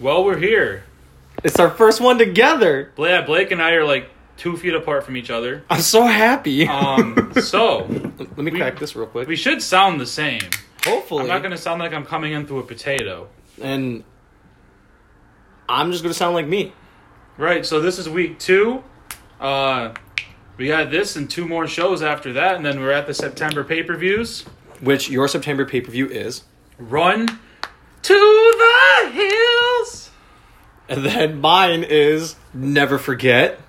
Well, we're here. It's our first one together. Yeah, Blake and I are like two feet apart from each other. I'm so happy. Um, so Let me we- crack this real quick. we should sound the same. Hopefully. I'm not gonna sound like I'm coming in through a potato. and I'm just gonna sound like me. Right. So this is week two. Uh, we got this and two more shows after that, and then we're at the September pay per views. Which your September pay per view is. Run to the hills. And then mine is Never Forget.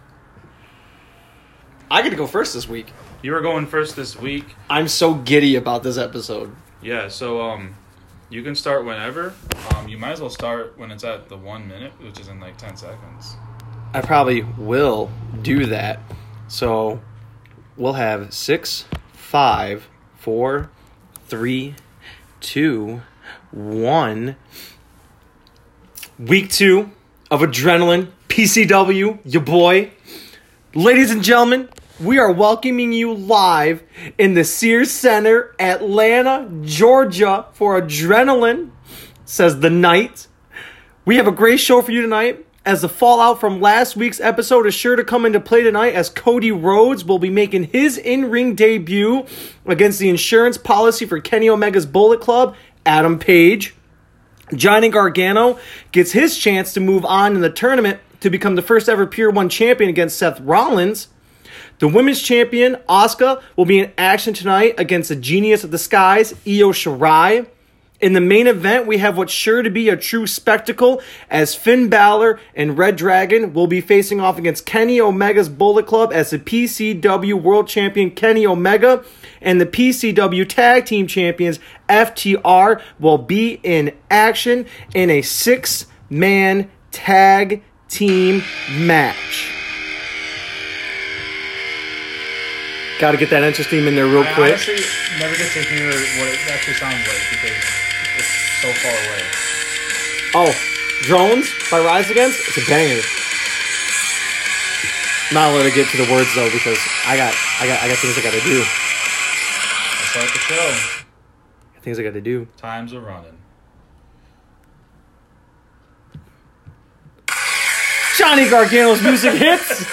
I get to go first this week. You were going first this week. I'm so giddy about this episode. Yeah. So um, you can start whenever. Um, you might as well start when it's at the one minute, which is in like ten seconds. I probably will do that. So we'll have six, five, four, three, two, one. Week two of Adrenaline, PCW, your boy. Ladies and gentlemen, we are welcoming you live in the Sears Center, Atlanta, Georgia for Adrenaline, says the night. We have a great show for you tonight. As the fallout from last week's episode is sure to come into play tonight, as Cody Rhodes will be making his in ring debut against the insurance policy for Kenny Omega's Bullet Club, Adam Page. Johnny Gargano gets his chance to move on in the tournament to become the first ever Pure One champion against Seth Rollins. The women's champion, Asuka, will be in action tonight against the genius of the skies, Io Shirai. In the main event, we have what's sure to be a true spectacle as Finn Balor and Red Dragon will be facing off against Kenny Omega's Bullet Club as the PCW World Champion Kenny Omega and the PCW Tag Team Champions FTR will be in action in a six man tag team match. Got to get that entrance theme in there real I quick. honestly never get to hear what it actually sounds like because so far away. Oh, Drones by Rise Against? It's a banger. Not allowed to get to the words though because I got I got I got things I gotta do. Let's start the show. Things I gotta do. Times are running. Johnny Gargano's music hits.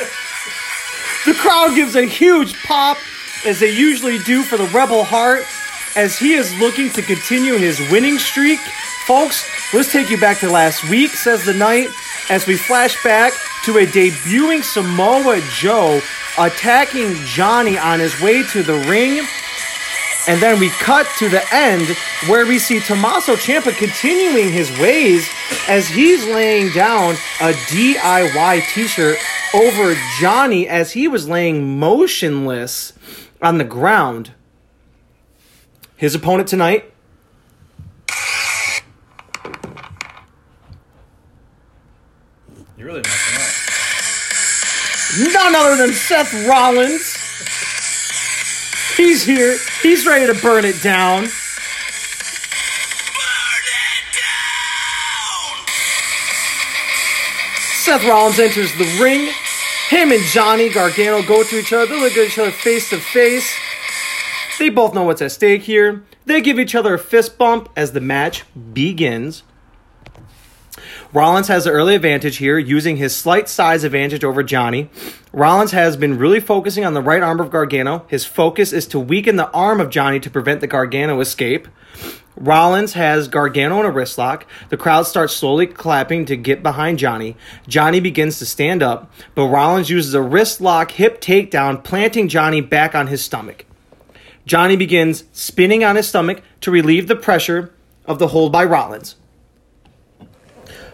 The crowd gives a huge pop as they usually do for the Rebel Heart as he is looking to continue his winning streak. Folks, let's take you back to last week, says the night, as we flash back to a debuting Samoa Joe attacking Johnny on his way to the ring. And then we cut to the end where we see Tommaso Ciampa continuing his ways as he's laying down a DIY t-shirt over Johnny as he was laying motionless on the ground. His opponent tonight, You're really messing up. none other than Seth Rollins. He's here. He's ready to burn it down. Seth Rollins enters the ring. Him and Johnny Gargano go to each other. They look at each other face to face. They both know what's at stake here. They give each other a fist bump as the match begins. Rollins has the early advantage here, using his slight size advantage over Johnny. Rollins has been really focusing on the right arm of Gargano. His focus is to weaken the arm of Johnny to prevent the GargaNo Escape. Rollins has Gargano in a wrist lock. The crowd starts slowly clapping to get behind Johnny. Johnny begins to stand up, but Rollins uses a wrist lock hip takedown, planting Johnny back on his stomach. Johnny begins spinning on his stomach to relieve the pressure of the hold by Rollins.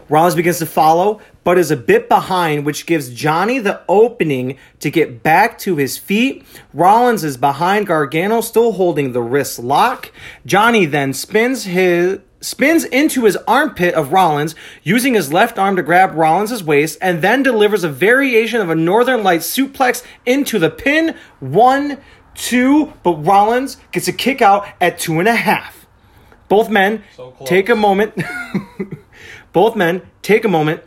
Rollins begins to follow, but is a bit behind, which gives Johnny the opening to get back to his feet. Rollins is behind Gargano, still holding the wrist lock. Johnny then spins his spins into his armpit of Rollins, using his left arm to grab Rollins' waist, and then delivers a variation of a Northern Light suplex into the pin. One, two, but Rollins gets a kick out at two and a half. Both men So take a moment. Both men take a moment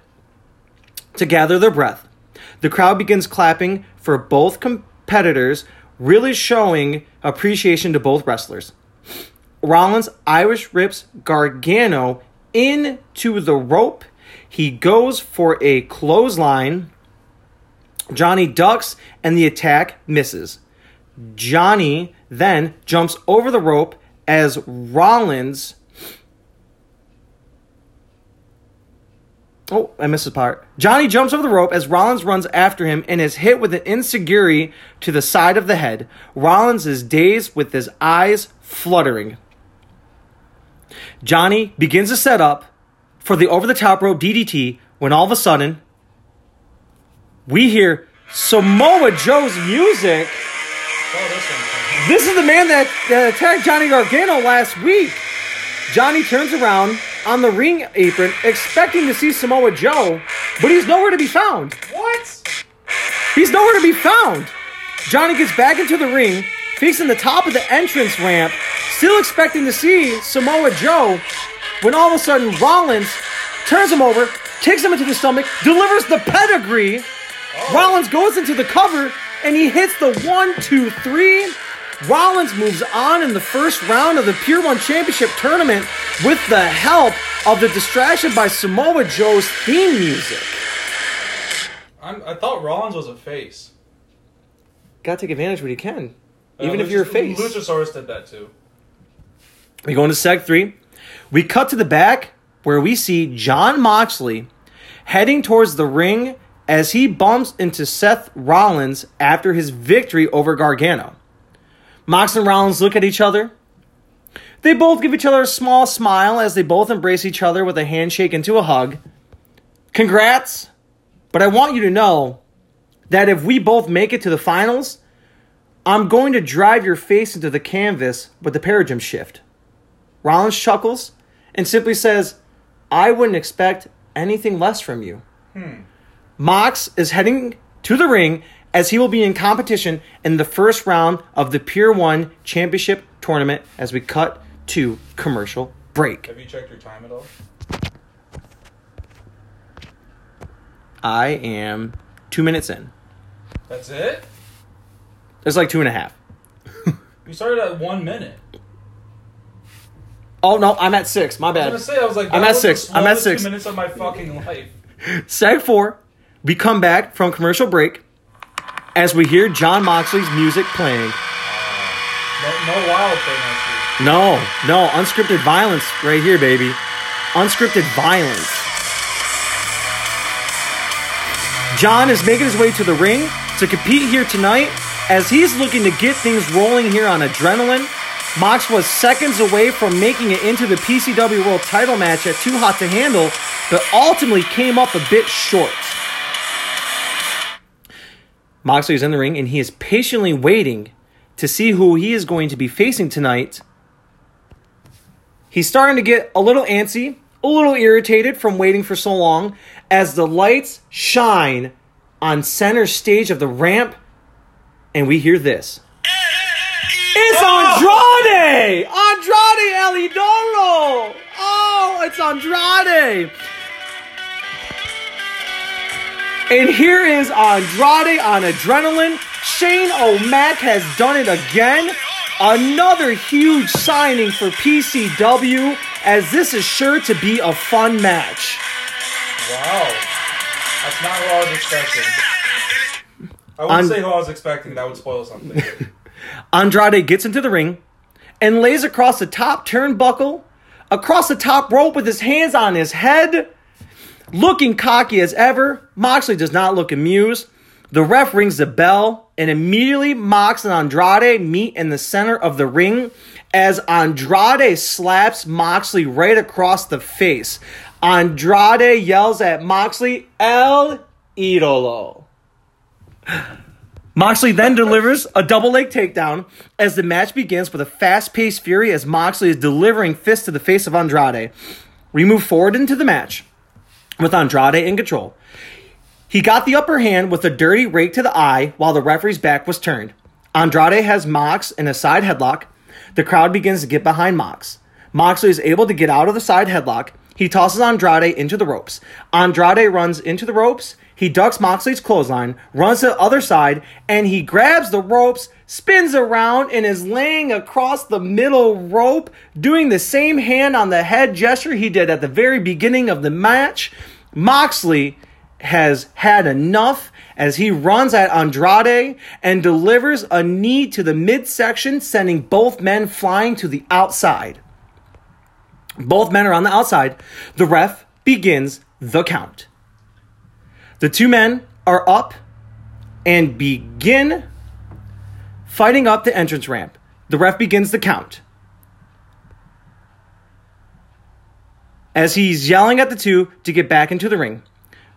to gather their breath. The crowd begins clapping for both competitors, really showing appreciation to both wrestlers. Rollins Irish rips Gargano into the rope He goes for a clothesline. Johnny ducks and the attack misses. Johnny then jumps over the rope as Rollins. Oh, I missed a part. Johnny jumps over the rope as Rollins runs after him and is hit with an enzuigiri to the side of the head. Rollins is dazed with his eyes fluttering. Johnny begins to set up for the over the top rope DDT when all of a sudden we hear Samoa Joe's music. Oh, this is the man that, that attacked Johnny Gargano last week. Johnny turns around on the ring apron, expecting to see Samoa Joe, but he's nowhere to be found. What? He's nowhere to be found. Johnny gets back into the ring, facing the top of the entrance ramp, still expecting to see Samoa Joe, when all of a sudden Rollins turns him over, kicks him into the stomach, delivers the pedigree. Oh. Rollins goes into the cover, and he hits the one, two, three. Rollins moves on in the first round of the Pure One Championship tournament with the help of the distraction by Samoa Joe's theme music. I'm, I thought Rollins was a face. Gotta take advantage when you can, even Uh, if you're a face. Luchasaurus did that too. We go into seg three. We cut to the back where we see John Moxley heading towards the ring as he bumps into Seth Rollins after his victory over Gargano. Mox and Rollins look at each other. They both give each other a small smile as they both embrace each other with a handshake into a hug. Congrats, but I want you to know that if we both make it to the finals, I'm going to drive your face into the canvas with the Paradigm Shift. Rollins chuckles and simply says, I wouldn't expect anything less from you. Hmm. Mox is heading to the ring as he will be in competition in the first round of the Pure One Championship tournament as we cut to commercial break. Have you checked your time at all? I am two minutes in. That's it? It's like two and a half. We started at one minute. Oh no, I'm at six. My I bad. was gonna say, I was like, I'm at was six. I'm at six. Two minutes of my fucking life. Seg four, we come back from commercial break as we hear John Moxley's music playing. No, no wild thing, I No, no, unscripted violence right here, baby. Unscripted violence. John is making his way to the ring to compete here tonight as he's looking to get things rolling here on adrenaline. Mox was seconds away from making it into the PCW World title match at Too Hot to Handle, but ultimately came up a bit short. Moxley is in the ring and he is patiently waiting to see who he is going to be facing tonight He's starting to get a little antsy, a little irritated from waiting for so long as the lights shine on center stage of the ramp and we hear this. It's oh! Andrade! Andrade El Idolo! Oh, it's Andrade! And here is Andrade on adrenaline. Shane O'Mac has done it again. Another huge signing for PCW, as this is sure to be a fun match. Wow. That's not what I was expecting. I wouldn't On- say who I was expecting. That would spoil something. Andrade gets into the ring and lays across the top turnbuckle, across the top rope with his hands on his head. Looking cocky as ever, Moxley does not look amused. The ref rings the bell, and immediately Mox and Andrade meet in the center of the ring as Andrade slaps Moxley right across the face. Andrade yells at Moxley, El Idolo. Moxley then delivers a double leg takedown as the match begins with a fast paced fury as Moxley is delivering fists to the face of Andrade. We move forward into the match with Andrade in control. He got the upper hand with a dirty rake to the eye while the referee's back was turned. Andrade has Mox in a side headlock. The crowd begins to get behind Mox. Moxley is able to get out of the side headlock. He tosses Andrade into the ropes. Andrade runs into the ropes. He ducks Moxley's clothesline, runs to the other side, and he grabs the ropes, spins around, and is laying across the middle rope, doing the same hand on the head gesture he did at the very beginning of the match. Moxley has had enough as he runs at Andrade and delivers a knee to the midsection, sending both men flying to the outside. Both men are on the outside. The ref begins the count. The two men are up and begin fighting up the entrance ramp. The ref begins the count. As he's yelling at the two to get back into the ring,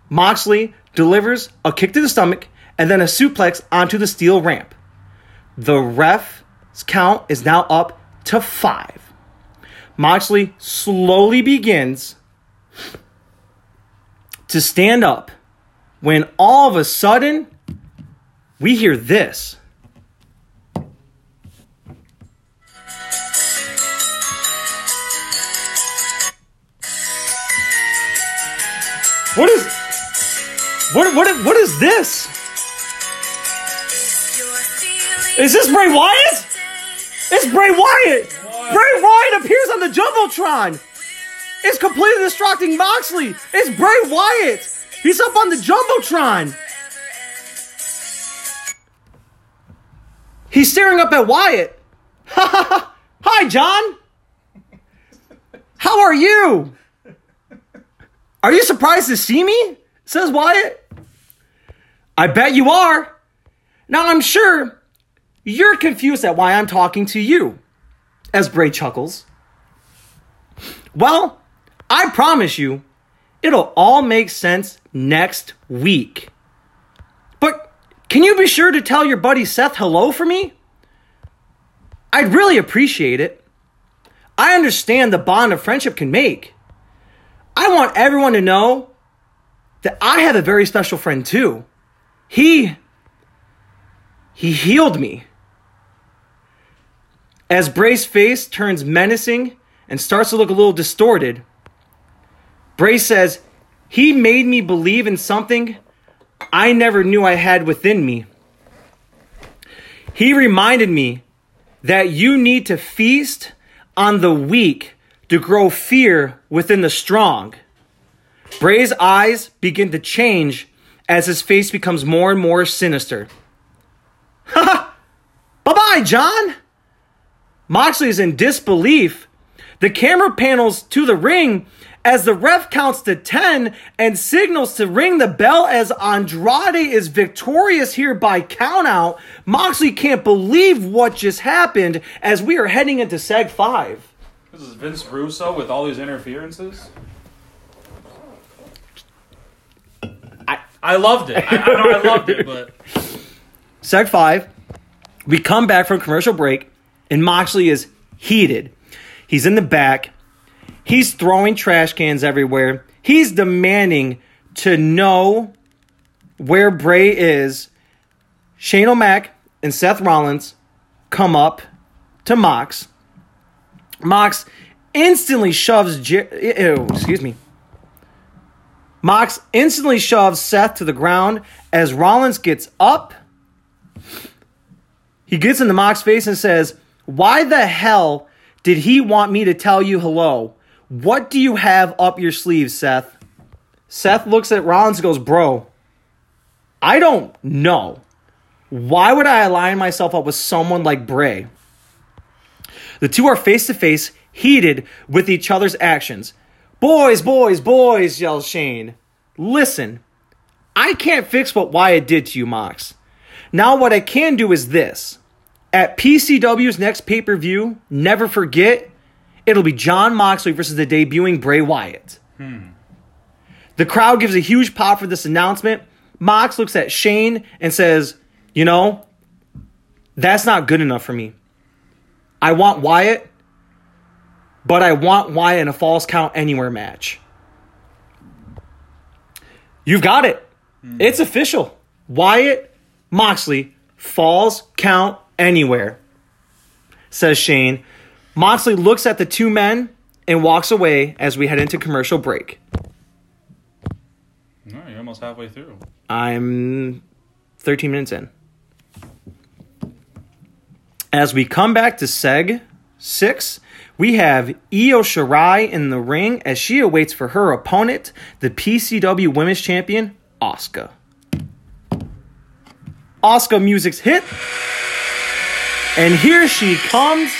Moxley delivers a kick to the stomach and then a suplex onto the steel ramp. The ref's count is now up to five. Moxley slowly begins to stand up when all of a sudden we hear this. What is what what what is this? Is this Bray Wyatt? It's Bray Wyatt. Bray Wyatt appears on the jumbotron. It's completely distracting Moxley. It's Bray Wyatt. He's up on the jumbotron. He's staring up at Wyatt. Hi, John. How are you? Are you surprised to see me? Says Wyatt. I bet you are. Now I'm sure you're confused at why I'm talking to you. As Bray chuckles. Well, I promise you, it'll all make sense next week. But can you be sure to tell your buddy Seth hello for me? I'd really appreciate it. I understand the bond of friendship can make. I want everyone to know that I have a very special friend too. He he healed me. As Bray's face turns menacing and starts to look a little distorted, Bray says, He made me believe in something I never knew I had within me. He reminded me that you need to feast on the weak to grow fear within the strong. Bray's eyes begin to change as his face becomes more and more sinister. Ha! bye bye, John! Moxley is in disbelief. The camera panels to the ring as the ref counts to 10 and signals to ring the bell as Andrade is victorious here by countout. Moxley can't believe what just happened as we are heading into Seg 5. This is Vince Russo with all these interferences. I- I loved it. I, I know I loved it, but Seg 5, we come back from commercial break, and Moxley is heated. He's in the back. He's throwing trash cans everywhere. He's demanding to know where Bray is. Shane O'Mac and Seth Rollins come up to Mox. Mox instantly shoves. Jer- ew, excuse me. Mox instantly shoves Seth to the ground as Rollins gets up. He gets in the Mox face and says, Why the hell did he want me to tell you hello? What do you have up your sleeve, Seth? Seth looks at Rollins and goes, Bro, I don't know. Why would I align myself up with someone like Bray? The two are face to face, heated with each other's actions. Boys, boys, boys, yells Shane. Listen, I can't fix what Wyatt did to you, Mox. Now, what I can do is this. At PCW's next pay per view, never forget, it'll be John Moxley versus the debuting Bray Wyatt. Hmm. The crowd gives a huge pop for this announcement. Mox looks at Shane and says, You know, that's not good enough for me. I want Wyatt, but I want Wyatt in a falls count anywhere match. You've got it. Hmm. It's official. Wyatt Moxley falls count anywhere, says Shane. Moxley looks at the two men and walks away as we head into commercial break. no, you're almost halfway through. I'm 13 minutes in. As we come back to Seg six, we have Io Shirai in the ring as she awaits for her opponent, the PCW Women's Champion, Asuka. Asuka music's hit. And here she comes.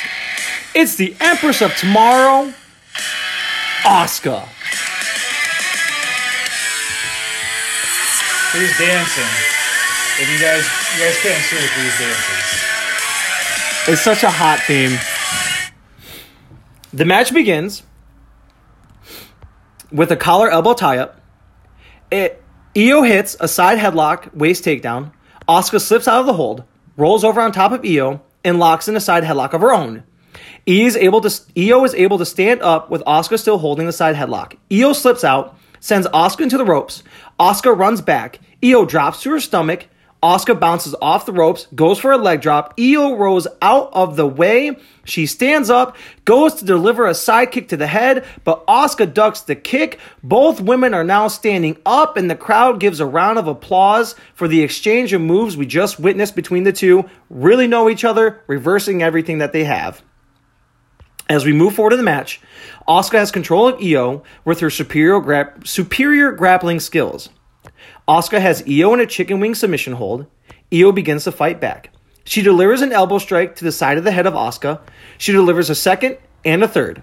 It's the Empress of Tomorrow, Asuka. Who's dancing? If you guys, you guys can't see it, who's dancing. It's such a hot theme. The match begins with a collar elbow tie up. Io hits a side headlock, waist takedown. Asuka slips out of the hold, rolls over on top of Io, and locks in a side headlock of her own. Io is able to Io is able to stand up with Asuka still holding the side headlock. Io slips out, sends Asuka into the ropes. Asuka runs back. Io drops to her stomach. Asuka bounces off the ropes, goes for a leg drop. Io rolls out of the way. She stands up, goes to deliver a side kick to the head, but Asuka ducks the kick. Both women are now standing up, and the crowd gives a round of applause for the exchange of moves we just witnessed between the two. Really know each other, reversing everything that they have. As we move forward in the match, Asuka has control of Io with her superior, gra- superior grappling skills. Asuka has Io in a chicken wing submission hold. Io begins to fight back. She delivers an elbow strike to the side of the head of Asuka. She delivers a second and a third.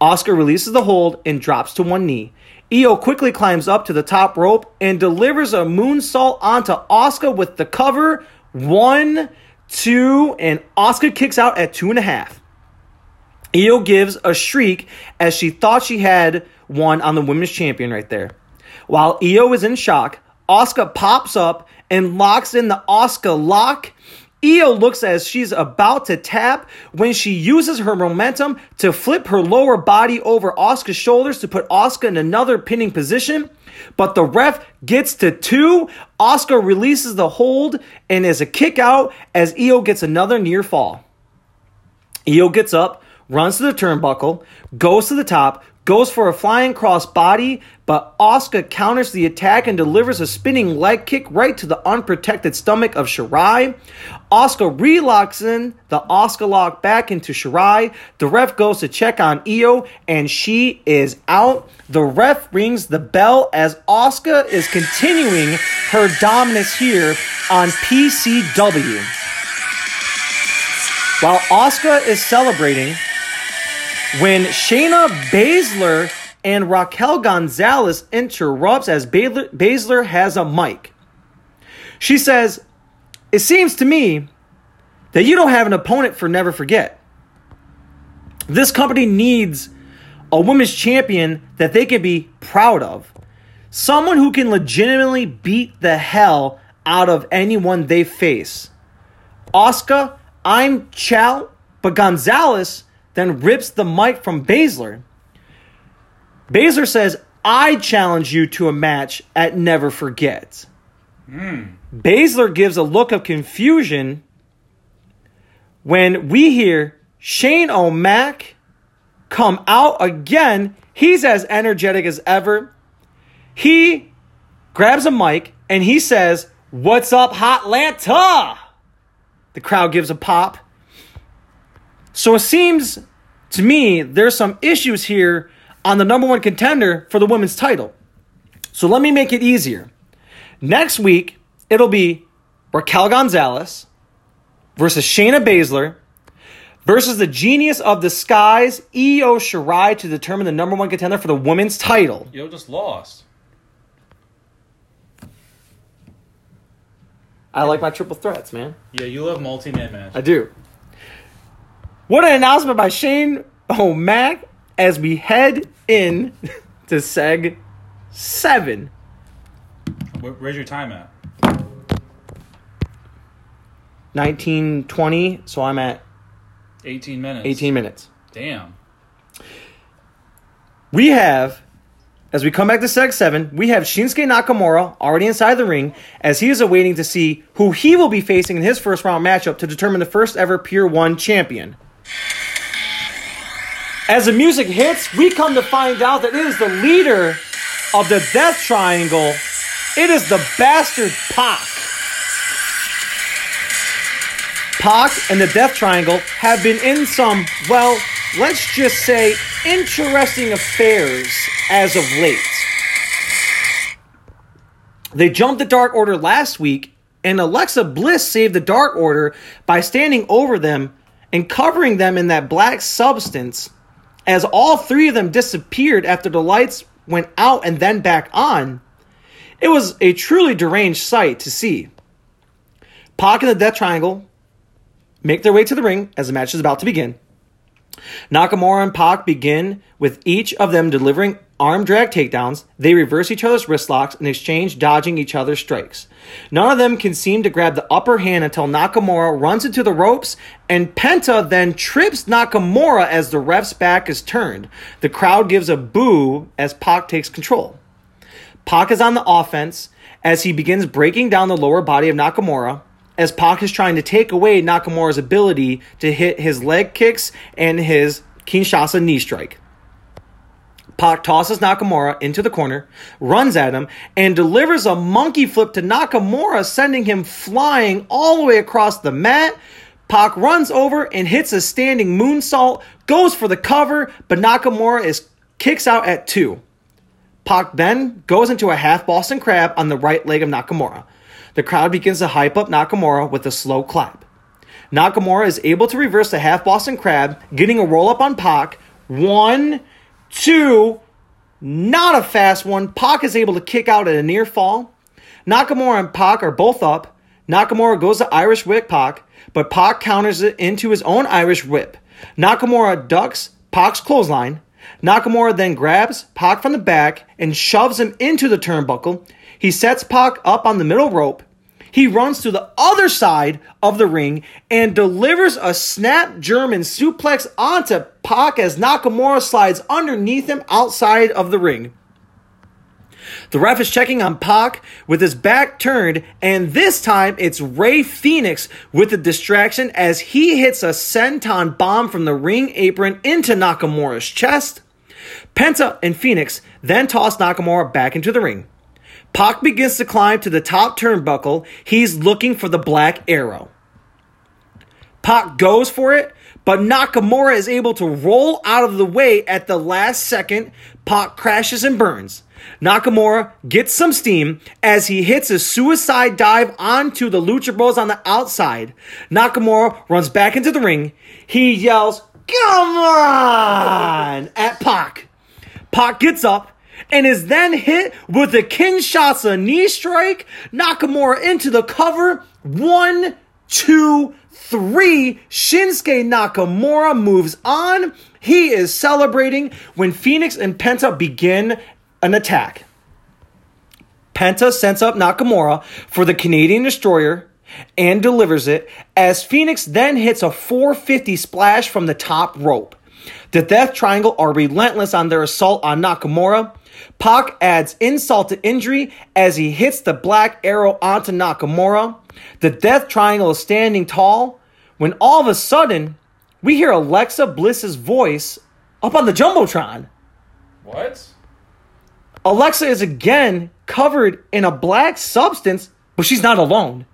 Asuka releases the hold and drops to one knee. Io quickly climbs up to the top rope and delivers a moonsault onto Asuka with the cover. One, two, and Asuka kicks out at two and a half. Io gives a shriek as she thought she had one on the women's champion right there. While Io is in shock, Asuka pops up and locks in the Asuka lock. Io looks as she's about to tap when she uses her momentum to flip her lower body over Asuka's shoulders to put Asuka in another pinning position. But the ref gets to two. Oscar releases the hold and is a kick out as Io gets another near fall. Io gets up, runs to the turnbuckle, goes to the top, goes for a flying cross body, but Asuka counters the attack and delivers a spinning leg kick right to the unprotected stomach of Shirai. Asuka relocks in the Asuka lock back into Shirai. The ref goes to check on Io and she is out. The ref rings the bell as Asuka is continuing her dominance here on PCW. While Asuka is celebrating, when Shayna Baszler and Raquel Gonzalez interrupts as Baszler, has a mic. She says, It seems to me that you don't have an opponent for Never Forget. This company needs a women's champion that they can be proud of. Someone who can legitimately beat the hell out of anyone they face. Asuka, I'm Chow, but Gonzalez then rips the mic from Baszler. Baszler says, I challenge you to a match at Never Forget. Mm. Baszler gives a look of confusion when we hear Shane O'Mac come out again. He's as energetic as ever. He grabs a mic and he says, What's up, Hotlanta? The crowd gives a pop. So it seems to me there's some issues here on the number one contender for the women's title. So let me make it easier. Next week, it'll be Raquel Gonzalez versus Shayna Baszler versus the genius of the skies, Io Shirai, to determine the number one contender for the women's title. Yo just lost. I like my triple threats, man. Yeah, you love multi-man match. I do. What an announcement by Shane O'Mac as we head in to Seg 7. Where's your time at? 1920, so I'm at 18 minutes. 18 minutes. Damn. We have, as we come back to Seg 7, we have Shinsuke Nakamura already inside the ring as he is awaiting to see who he will be facing in his first round matchup to determine the first ever Pure One champion. As the music hits, we come to find out that it is the leader of the Death Triangle. It is the bastard Pac. Pac and the Death Triangle have been in some, well, let's just say, interesting affairs as of late. They jumped the Dark Order last week, and Alexa Bliss saved the Dark Order by standing over them and covering them in that black substance as all three of them disappeared after the lights went out and then back on. It was a truly deranged sight to see. Pac and the Death Triangle make their way to the ring as the match is about to begin. Nakamura and Pac begin with each of them delivering arm drag takedowns. They reverse each other's wrist locks and exchange dodging each other's strikes. None of them can seem to grab the upper hand until Nakamura runs into the ropes and Penta then trips Nakamura as the ref's back is turned. The crowd gives a boo as Pac takes control. Pac is on the offense as he begins breaking down the lower body of Nakamura as Pac is trying to take away Nakamura's ability to hit his leg kicks and his Kinshasa knee strike. Pac tosses Nakamura into the corner, runs at him, and delivers a monkey flip to Nakamura, sending him flying all the way across the mat. Pac runs over and hits a standing moonsault, goes for the cover, but Nakamura is kicks out at two. Pac then goes into a half Boston Crab on the right leg of Nakamura. The crowd begins to hype up Nakamura with a slow clap. Nakamura is able to reverse the half Boston Crab, getting a roll up on Pac. One, two, not a fast one. Pac is able to kick out at a near fall. Nakamura and Pac are both up. Nakamura goes to Irish whip Pac, but Pac counters it into his own Irish whip. Nakamura ducks Pac's clothesline. Nakamura then grabs Pac from the back and shoves him into the turnbuckle. He sets Pac up on the middle rope. He runs to the other side of the ring and delivers a snap German suplex onto Pac as Nakamura slides underneath him outside of the ring. The ref is checking on Pac with his back turned, and this time it's Rey Fenix with the distraction as he hits a senton bomb from the ring apron into Nakamura's chest. Penta and Fenix then toss Nakamura back into the ring. Pac begins to climb to the top turnbuckle. He's looking for the black arrow. Pac goes for it, but Nakamura is able to roll out of the way at the last second. Pac crashes and burns. Nakamura gets some steam as he hits a suicide dive onto the Lucha Bros on the outside. Nakamura runs back into the ring. He yells, Come on! at Pac. Pac gets up and is then hit with a Kinshasa knee strike. Nakamura into the cover. One, two, three. Shinsuke Nakamura moves on. He is celebrating when Fenix and Penta begin an attack. Penta sends up Nakamura for the Canadian Destroyer and delivers it as Fenix then hits a 450 splash from the top rope. The Death Triangle are relentless on their assault on Nakamura. Pac adds insult to injury as he hits the black arrow onto Nakamura. The Death Triangle is standing tall when all of a sudden we hear Alexa Bliss's voice up on the Jumbotron. What? Alexa is again covered in a black substance, but she's not alone.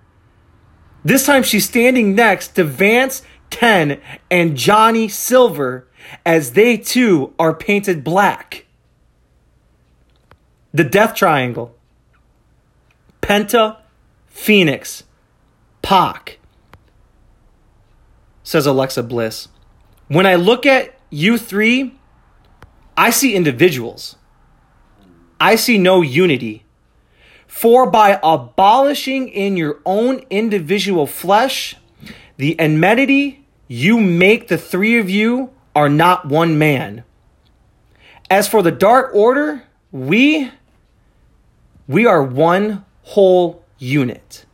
This time she's standing next to Vance 10 and Johnny Silver as they too are painted black. The Death Triangle. Penta, Fenix, Pac. Says Alexa Bliss. When I look at you three, I see individuals. I see no unity. For by abolishing in your own individual flesh the enmity, you make the three of you are not one man. As for the Dark Order, we we are one whole unit.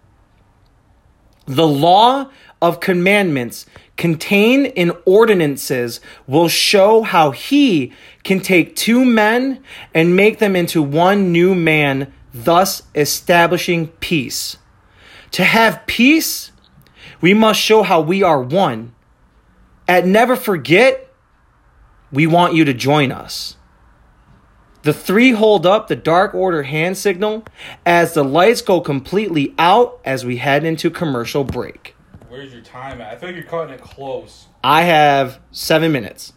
The law of commandments contained in ordinances will show how he can take two men and make them into one new man, thus establishing peace. To have peace, we must show how we are one. At Never Forget, we want you to join us. The three hold up the Dark Order hand signal as the lights go completely out as we head into commercial break. Where's your time at? I feel like you're cutting it close. I have seven minutes.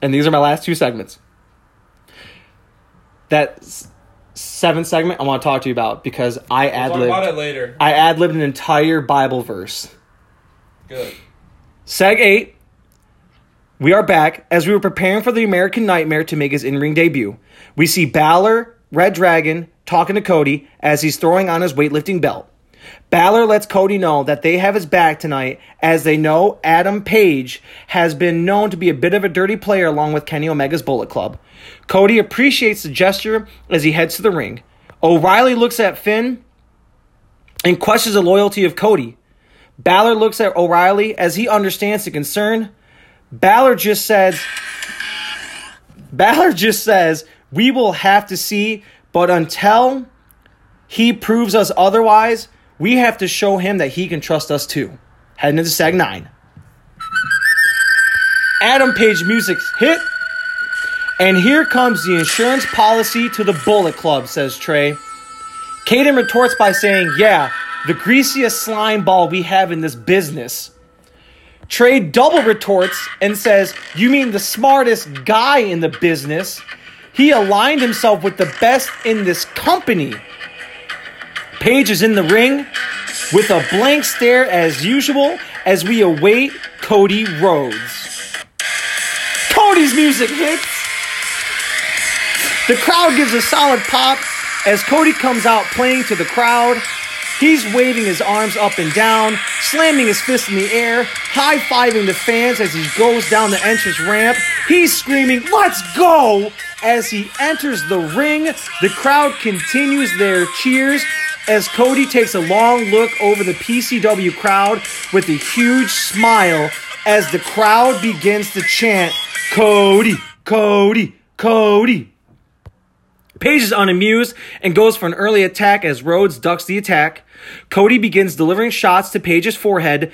And these are my last two segments. That seventh segment I want to talk to you about because I ad Talk about it later. I ad libbed an entire Bible verse. Good. Seg 8. We are back as we were preparing for the American Nightmare to make his in ring debut. We see Balor, Red Dragon, talking to Cody as he's throwing on his weightlifting belt. Balor lets Cody know that they have his back tonight as they know Adam Page has been known to be a bit of a dirty player along with Kenny Omega's Bullet Club. Cody appreciates the gesture as he heads to the ring. O'Reilly looks at Finn and questions the loyalty of Cody. Balor looks at O'Reilly as he understands the concern. Balor just says, Balor just says, we will have to see, but until he proves us otherwise, we have to show him that he can trust us too. Heading into Seg 9. Adam Page music's hit. And here comes the insurance policy to the Bullet Club, says Trey. Caden retorts by saying, Yeah, the greasiest slime ball we have in this business. Trey double retorts and says, You mean the smartest guy in the business? He aligned himself with the best in this company. Page is in the ring with a blank stare as usual as we await Cody Rhodes. Cody's music hits. The crowd gives a solid pop as Cody comes out playing to the crowd. He's waving his arms up and down, slamming his fist in the air, high fiving the fans as he goes down the entrance ramp. He's screaming, Let's go! As he enters the ring, the crowd continues their cheers as Cody takes a long look over the PCW crowd with a huge smile as the crowd begins to chant, Cody, Cody, Cody. Page is unamused and goes for an early attack as Rhodes ducks the attack. Cody begins delivering shots to Page's forehead,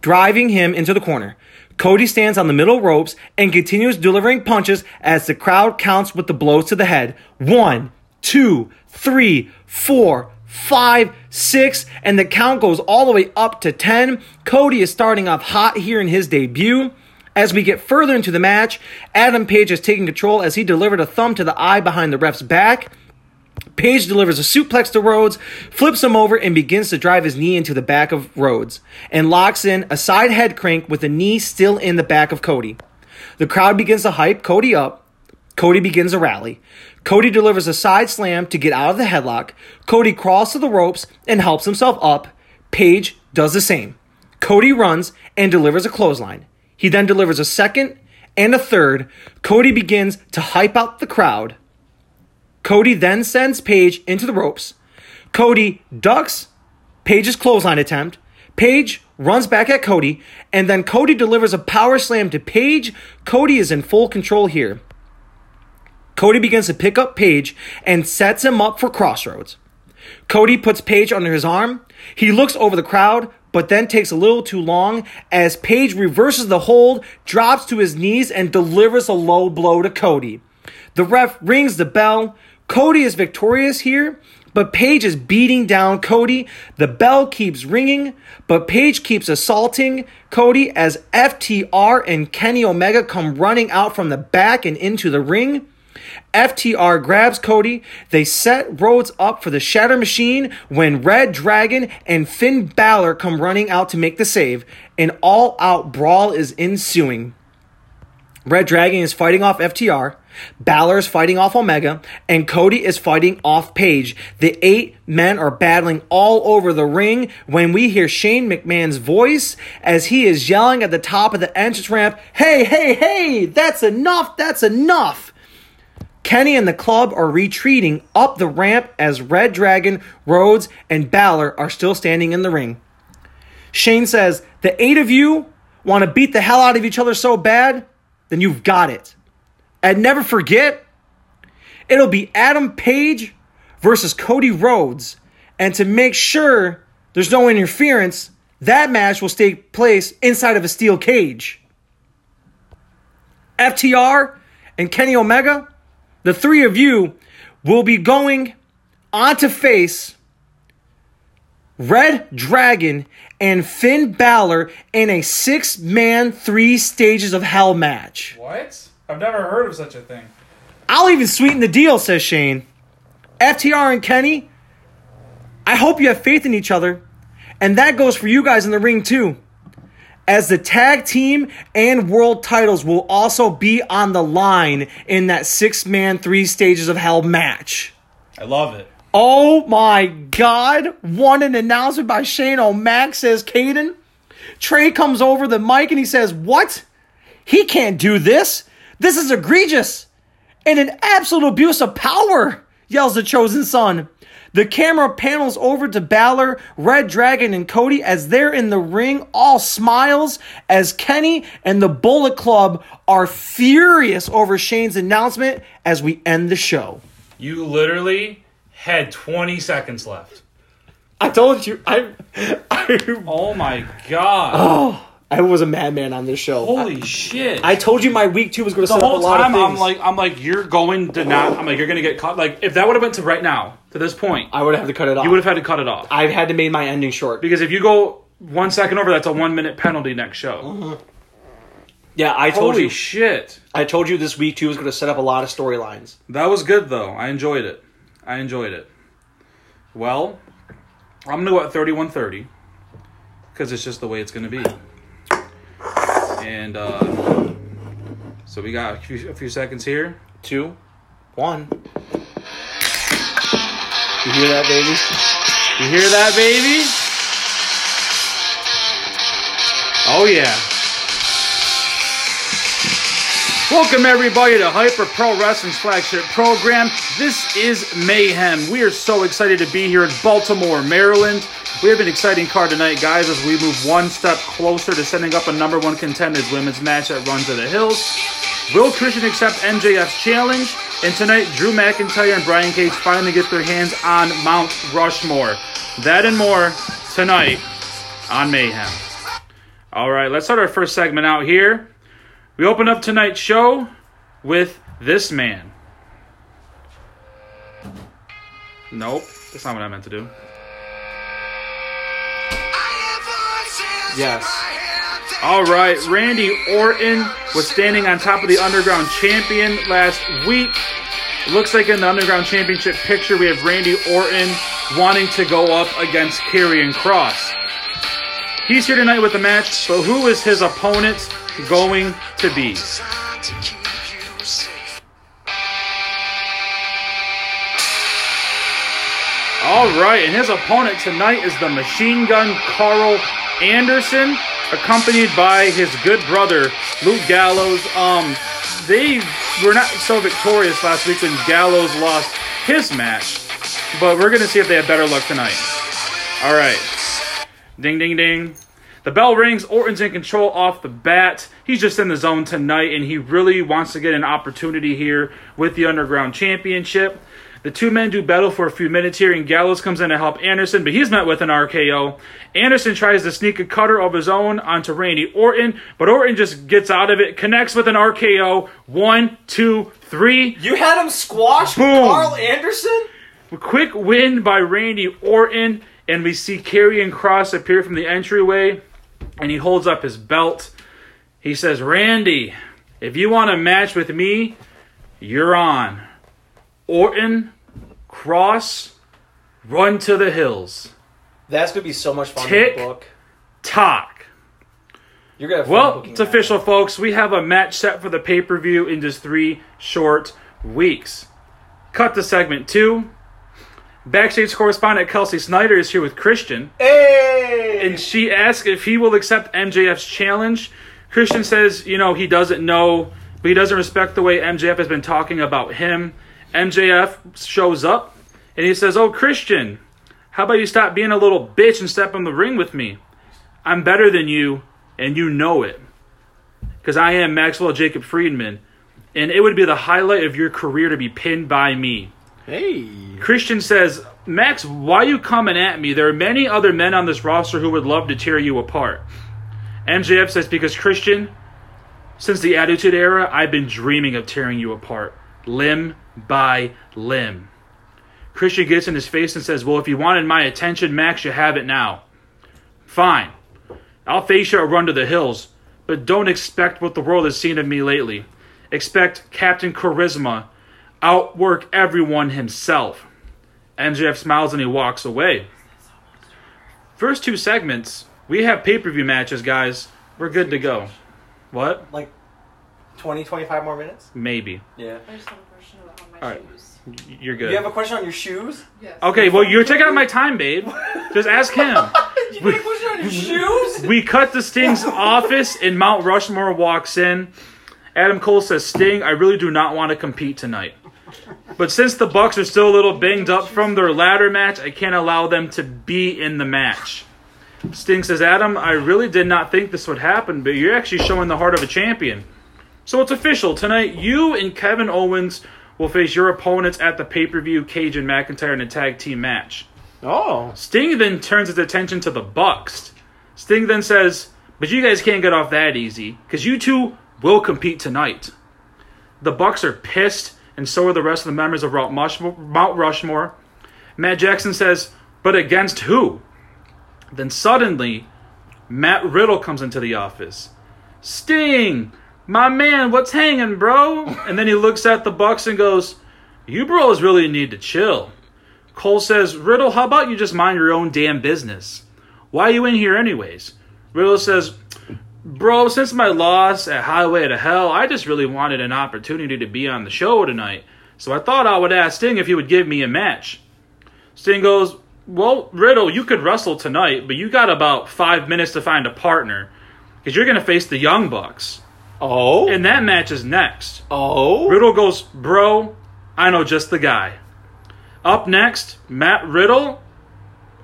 driving him into the corner. Cody stands on the middle ropes and continues delivering punches as the crowd counts with the blows to the head. One, two, three, four, five, six, and the count goes all the way up to 10. Cody is starting off hot here in his debut. As we get further into the match, Adam Page is taking control as he delivered a thumb to the eye behind the ref's back. Page delivers a suplex to Rhodes, flips him over, and begins to drive his knee into the back of Rhodes, and locks in a side head crank with the knee still in the back of Cody. The crowd begins to hype Cody up. Cody begins a rally. Cody delivers a side slam to get out of the headlock. Cody crawls to the ropes and helps himself up. Page does the same. Cody runs and delivers a clothesline. He then delivers a second and a third. Cody begins to hype out the crowd. Cody then sends Page into the ropes. Cody ducks Page's clothesline attempt. Page runs back at Cody, and then Cody delivers a power slam to Page. Cody is in full control here. Cody begins to pick up Page and sets him up for Cross Rhodes. Cody puts Page under his arm. He looks over the crowd, but then takes a little too long as Page reverses the hold, drops to his knees, and delivers a low blow to Cody. The ref rings the bell. Cody is victorious here, but Page is beating down Cody. The bell keeps ringing, but Page keeps assaulting Cody as FTR and Kenny Omega come running out from the back and into the ring. FTR grabs Cody. They set Rhodes up for the Shatter Machine when Red Dragon and Finn Balor come running out to make the save. An all out brawl is ensuing. Red Dragon is fighting off FTR. Balor is fighting off Omega, and Cody is fighting off Page. The eight men are battling all over the ring when we hear Shane McMahon's voice as he is yelling at the top of the entrance ramp, Hey, hey, hey, that's enough, that's enough. Kenny and the club are retreating up the ramp as Red Dragon, Rhodes, and Balor are still standing in the ring. Shane says, The eight of you want to beat the hell out of each other so bad? Then you've got it. And never forget, it'll be Adam Page versus Cody Rhodes. And to make sure there's no interference, that match will take place inside of a steel cage. FTR and Kenny Omega, the three of you will be going on to face Red Dragon and Finn Balor in a six man, three stages of hell match. What? I've never heard of such a thing. I'll even sweeten the deal, says Shane. FTR and Kenny, I hope you have faith in each other. And that goes for you guys in the ring, too. As the tag team and world titles will also be on the line in that six man, three stages of hell match. I love it. Oh my God. One an announcement by Shane O'Mac says Caden. Trey comes over the mic and he says, What? He can't do this. This is egregious and an absolute abuse of power, yells the chosen son. The camera panels over to Balor, Red Dragon, and Cody as they're in the ring, all smiles, as Kenny and the Bullet Club are furious over Shane's announcement as we end the show. You literally had 20 seconds left. I told you, I, I, Oh my god. oh, I was a madman on this show. Holy shit. I told you my week two was going to set up a whole lot time of I'm like I'm like you're going to not I'm like you're going to get caught like if that would have went to right now to this point I would have had to cut it off. you would have had to cut it off. I've had to make my ending short. Because if you go 1 second over that's a 1 minute penalty next show. Yeah, I told you Holy you. shit. I told you this week two was going to set up a lot of storylines. That was good though. I enjoyed it. I enjoyed it. Well, I'm gonna go at 31-30 because it's just the way it's gonna be. And uh, so we got a few, a few seconds here. Two, one. You hear that, baby? You hear that, baby? Oh yeah. Welcome everybody to Hyper Pro Wrestling's flagship program. This is Mayhem. We are so excited to be here in Baltimore, Maryland. We have an exciting card tonight, guys, as we move one step closer to setting up a number one contenders women's match at runs to the hills. Will Christian accept MJF's challenge? And tonight, Drew McIntyre and Brian Cage finally get their hands on Mount Rushmore. That and more tonight on Mayhem. All right, let's start our first segment out here. We open up tonight's show with this man. Nope, that's not what I meant to do. Yes. All right, Randy Orton was standing on top of the Underground Champion last week. Looks like in the Underground Championship picture, we have Randy Orton wanting to go up against Karrion Kross. He's here tonight with the match, but who is his opponent going to be? All right, and his opponent tonight is the Machine Gun Karl Anderson, accompanied by his good brother Luke Gallows. Um, they were not so victorious last week when Gallows lost his match, but we're gonna see if they have better luck tonight. All right, ding, ding, ding. The bell rings. Orton's in control off the bat. He's just in the zone tonight, and he really wants to get an opportunity here with the Underground Championship. The two men do battle for a few minutes here, and Gallows comes in to help Anderson, but he's met with an RKO. Anderson tries to sneak a cutter of his own onto Randy Orton, but Orton just gets out of it, connects with an RKO. One, two, three. You had him squash Boom. Karl Anderson? Quick win by Randy Orton, and we see Karrion Kross appear from the entryway, and he holds up his belt. He says, Randy, if you want a match with me, you're on. Orton, Kross, run to the hills. That's going to be so much fun Tick. to book. Talk. You're going to have fun Well, it's that. official, folks. We have a match set for the pay per view in just three short weeks. Cut to segment two. Backstage correspondent Kelsey Snyder is here with Christian, Hey! and she asks if he will accept MJF's challenge. Christian says, you know, he doesn't know, but he doesn't respect the way MJF has been talking about him. MJF shows up, and he says, Oh, Christian, how about you stop being a little bitch and step in the ring with me? I'm better than you, and you know it. Because I am Maxwell Jacob Friedman, and it would be the highlight of your career to be pinned by me. hey. Christian says, Max, why are you coming at me? There are many other men on this roster who would love to tear you apart. MJF says, because Christian, since the Attitude Era, I've been dreaming of tearing you apart, limb by limb. Christian gets in his face and says, Well, if you wanted my attention, Max, you have it now. Fine. I'll face you or run to the hills, but don't expect what the world has seen of me lately. Expect Captain Charisma outwork everyone himself. MJF smiles and he walks away. First two segments, we have pay per view matches, guys. We're good to go. What? Like 20, 25 more minutes? Maybe. Yeah. All right. shoes. You're good. You have a question on your shoes? Yes. okay, well, you're taking up my time, babe. Just ask him. you have a question on your shoes? We cut to Sting's office, and Mount Rushmore walks in. Adam Cole says, "Sting, I really do not want to compete tonight, but since the Bucks are still a little banged up from their ladder match, I can't allow them to be in the match." Sting says, "Adam, I really did not think this would happen, but you're actually showing the heart of a champion. So it's official tonight. You and Kevin Owens will face your opponents at the pay-per-view Cage and McIntyre in a tag team match." Oh. Sting then turns his attention to the Bucks. Sting then says, "But you guys can't get off that easy because you two will compete tonight." The Bucks are pissed, and so are the rest of the members of. Mount Rushmore. Matt Jackson says, "But against who?" Then suddenly, Matt Riddle comes into the office. Sting, my man, what's hanging, bro? And then he looks at the Bucks and goes, "You bros really need to chill." Cole says, Riddle, how about you just mind your own damn business? Why are you in here anyways? Riddle says, Bro, since my loss at Highway to Hell, I just really wanted an opportunity to be on the show tonight. So I thought I would ask Sting if he would give me a match. Sting goes, Well, Riddle, you could wrestle tonight, but you got about five minutes to find a partner. Because you're going to face the Young Bucks. Oh? And that match is next. oh? Riddle goes, Bro, I know just the guy. Up next, Matt Riddle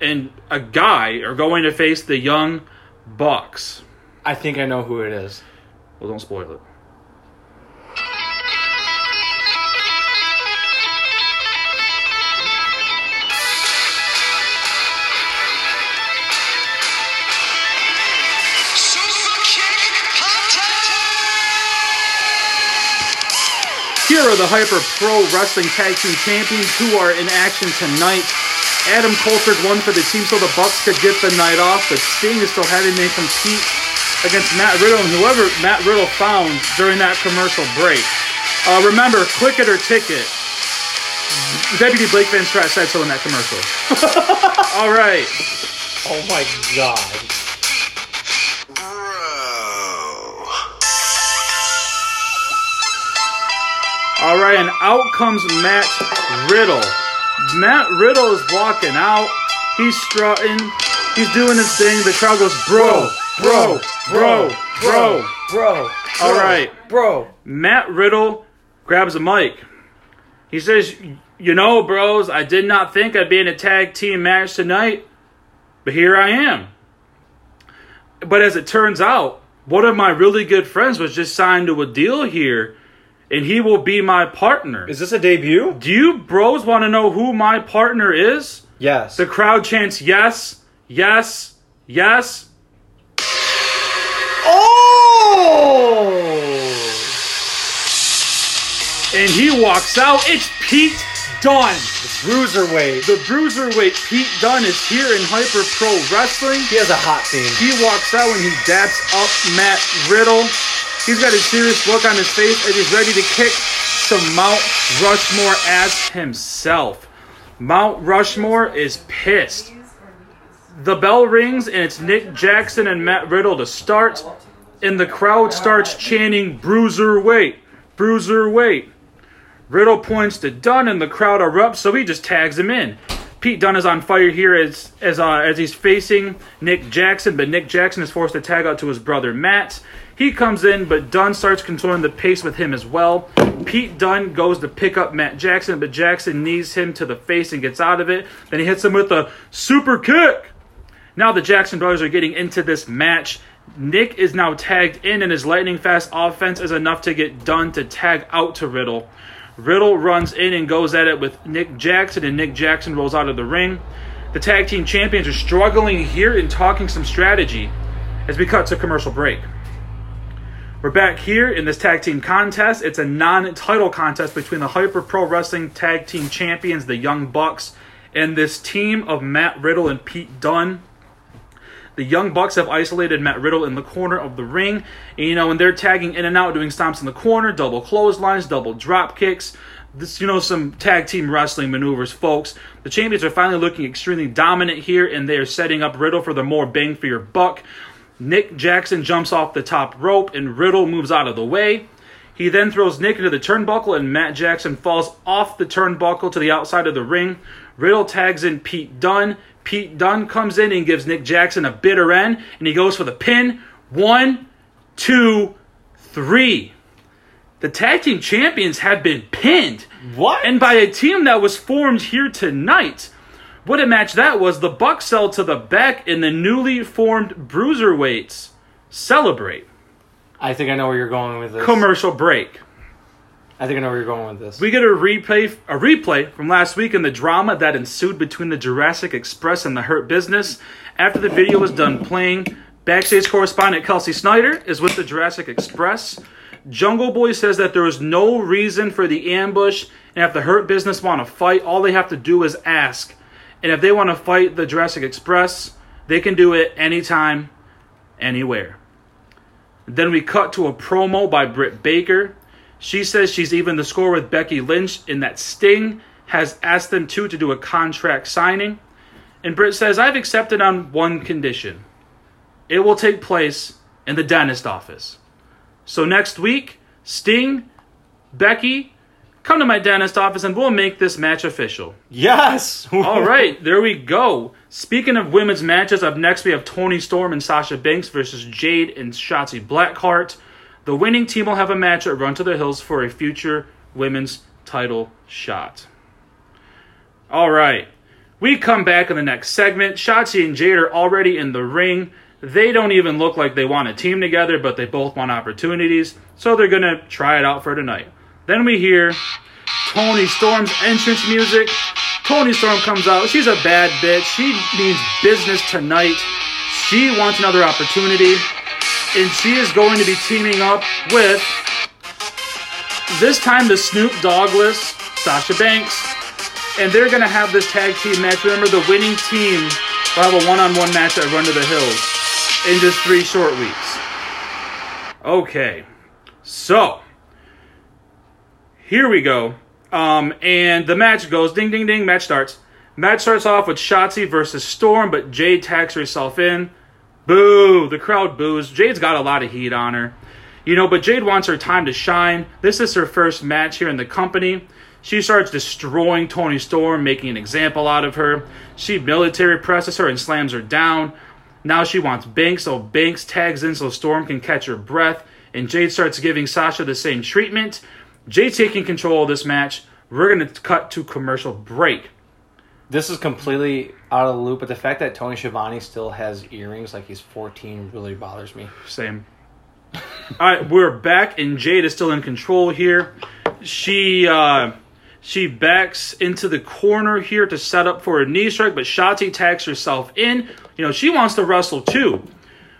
and a guy are going to face the Young Bucks. I think I know who it is. Well, don't spoil it. Here are the Hyper Pro Wrestling Tag Team Champions who are in action tonight. Adam Coulter won for the team so the Bucks could get the night off, but Sting is still having to compete against Matt Riddle and whoever Matt Riddle found during that commercial break. Uh, remember, click it or ticket. Deputy Blake Van Strat said so in that commercial. All right. Oh my god. All right, and out comes Matt Riddle. Matt Riddle is walking out. He's strutting. He's doing his thing. The crowd goes, bro, bro, bro, bro. Bro. All right. Bro. Matt Riddle grabs a mic. He says, You know, bros, I did not think I'd be in a tag team match tonight, but here I am. But as it turns out, one of my really good friends was just signed to a deal here, and he will be my partner. Is this a debut? Do you bros want to know who my partner is? Yes. The crowd chants yes, yes, yes. oh! And he walks out. It's Pete Dunne. The bruiserweight. The bruiserweight Pete Dunne is here in Hyper Pro Wrestling. He has a hot theme. He walks out and he daps up Matt Riddle. He's got a serious look on his face and he's ready to kick some Mount Rushmore ass himself. Mount Rushmore is pissed. The bell rings and it's Nick Jackson and Matt Riddle to start, and the crowd starts chanting Bruiserweight, Bruiserweight. Riddle points to Dunne and the crowd erupts, so he just tags him in. Pete Dunne is on fire here as as uh, as he's facing Nick Jackson, but Nick Jackson is forced to tag out to his brother Matt. He comes in, but Dunne starts controlling the pace with him as well. Pete Dunne goes to pick up Matt Jackson, but Jackson knees him to the face and gets out of it. Then he hits him with a super kick. Now the Jackson brothers are getting into this match. Nick is now tagged in, and his lightning fast offense is enough to get Dunne to tag out to Riddle. Riddle runs in and goes at it with Nick Jackson, and Nick Jackson rolls out of the ring. The tag team champions are struggling here and talking some strategy as we cut to commercial break. We're back here in this tag team contest. It's a non title contest between the Hyper Pro Wrestling Tag Team Champions, the Young Bucks, and this team of Matt Riddle and Pete Dunne. The Young Bucks have isolated Matt Riddle in the corner of the ring. And, you know, and they're tagging in and out, doing stomps in the corner, double clotheslines, double drop kicks. This, you know, some tag team wrestling maneuvers, folks. The champions are finally looking extremely dominant here, and they are setting up Riddle for the more bang for your buck. Nick Jackson jumps off the top rope, and Riddle moves out of the way. He then throws Nick into the turnbuckle, and Matt Jackson falls off the turnbuckle to the outside of the ring. Riddle tags in Pete Dunne. Pete Dunne comes in and gives Nick Jackson a bitter end, and he goes for the pin. One, two, three. The tag team champions have been pinned. What? And by a team that was formed here tonight. What a match that was. The Bucks sell to the back, and the newly formed Bruiserweights celebrate. I think I know where you're going with this. Commercial break. I think I know where you're going with this. We get a replay, a replay from last week and the drama that ensued between the Jurassic Express and the Hurt Business. After the video was done playing, backstage correspondent Kelsey Snyder is with the Jurassic Express. Jungle Boy says that there was no reason for the ambush, and if the Hurt Business want to fight, all they have to do is ask. And if they want to fight the Jurassic Express, they can do it anytime, anywhere. Then we cut to a promo by Britt Baker. She says she's even the score with Becky Lynch in that Sting has asked them two to do a contract signing. And Britt says, I've accepted on one condition. It will take place in the dentist office. So next week, Sting, Becky, come to my dentist office and we'll make this match official. yes. All right, there we go. Speaking of women's matches, up next we have Toni Storm and Sasha Banks versus Jade and Shotzi Blackheart. The winning team will have a match at Run to the Hills for a future women's title shot. All right, we come back in the next segment. Shotzi and Jade are already in the ring. They don't even look like they want a team together, but they both want opportunities, so they're gonna try it out for tonight. Then we hear Toni Storm's entrance music. Toni Storm comes out. She's a bad bitch. She means business tonight. She wants another opportunity. And she is going to be teaming up with, this time, the Snoop Dogless Sasha Banks. And they're going to have this tag team match. Remember, the winning team will have a one on one match at Run to the Hills in just three short weeks. Okay. So, here we go. Um, and the match goes ding, ding, ding. Match starts. Match starts off with Shotzi versus Storm, but Jade tags herself in. Boo! The crowd boos. Jade's got a lot of heat on her. You know, but Jade wants her time to shine. This is her first match here in the company. She starts destroying Toni Storm, making an example out of her. She military presses her and slams her down. Now she wants Banks, so Banks tags in so Storm can catch her breath. And Jade starts giving Sasha the same treatment. Jade taking control of this match. We're going to cut to commercial break. This is completely out of the loop, but the fact that Tony Schiavone still has earrings like he's 14 really bothers me. Same. All right, we're back, and Jade is still in control here. She uh, she backs into the corner here to set up for a knee strike, but Shotzi tags herself in. You know she wants to wrestle too,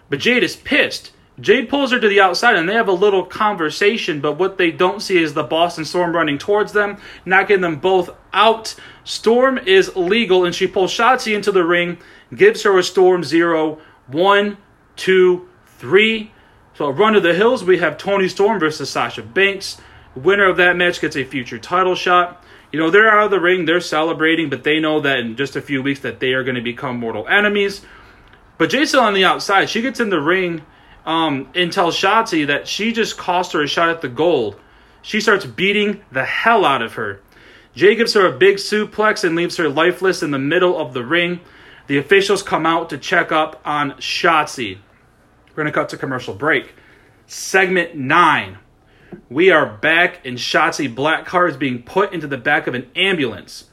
but Jade is pissed. Jade pulls her to the outside, and they have a little conversation. But what they don't see is the Boston Storm running towards them, knocking them both out. Storm is legal, and she pulls Shotzi into the ring, gives her a Storm zero. One, two, three. So, Run to the Hills, we have Toni Storm versus Sasha Banks. Winner of that match gets a future title shot. You know, they're out of the ring, they're celebrating, but they know that in just a few weeks that they are going to become mortal enemies. But still on the outside. She gets in the ring um, and tells Shotzi that she just cost her a shot at the gold. She starts beating the hell out of her. Jay gives her a big suplex and leaves her lifeless in the middle of the ring. The officials come out to check up on Shotzi. We're going to cut to commercial break. Segment 9. We are back, and Shotzi Blackheart is being put into the back of an ambulance.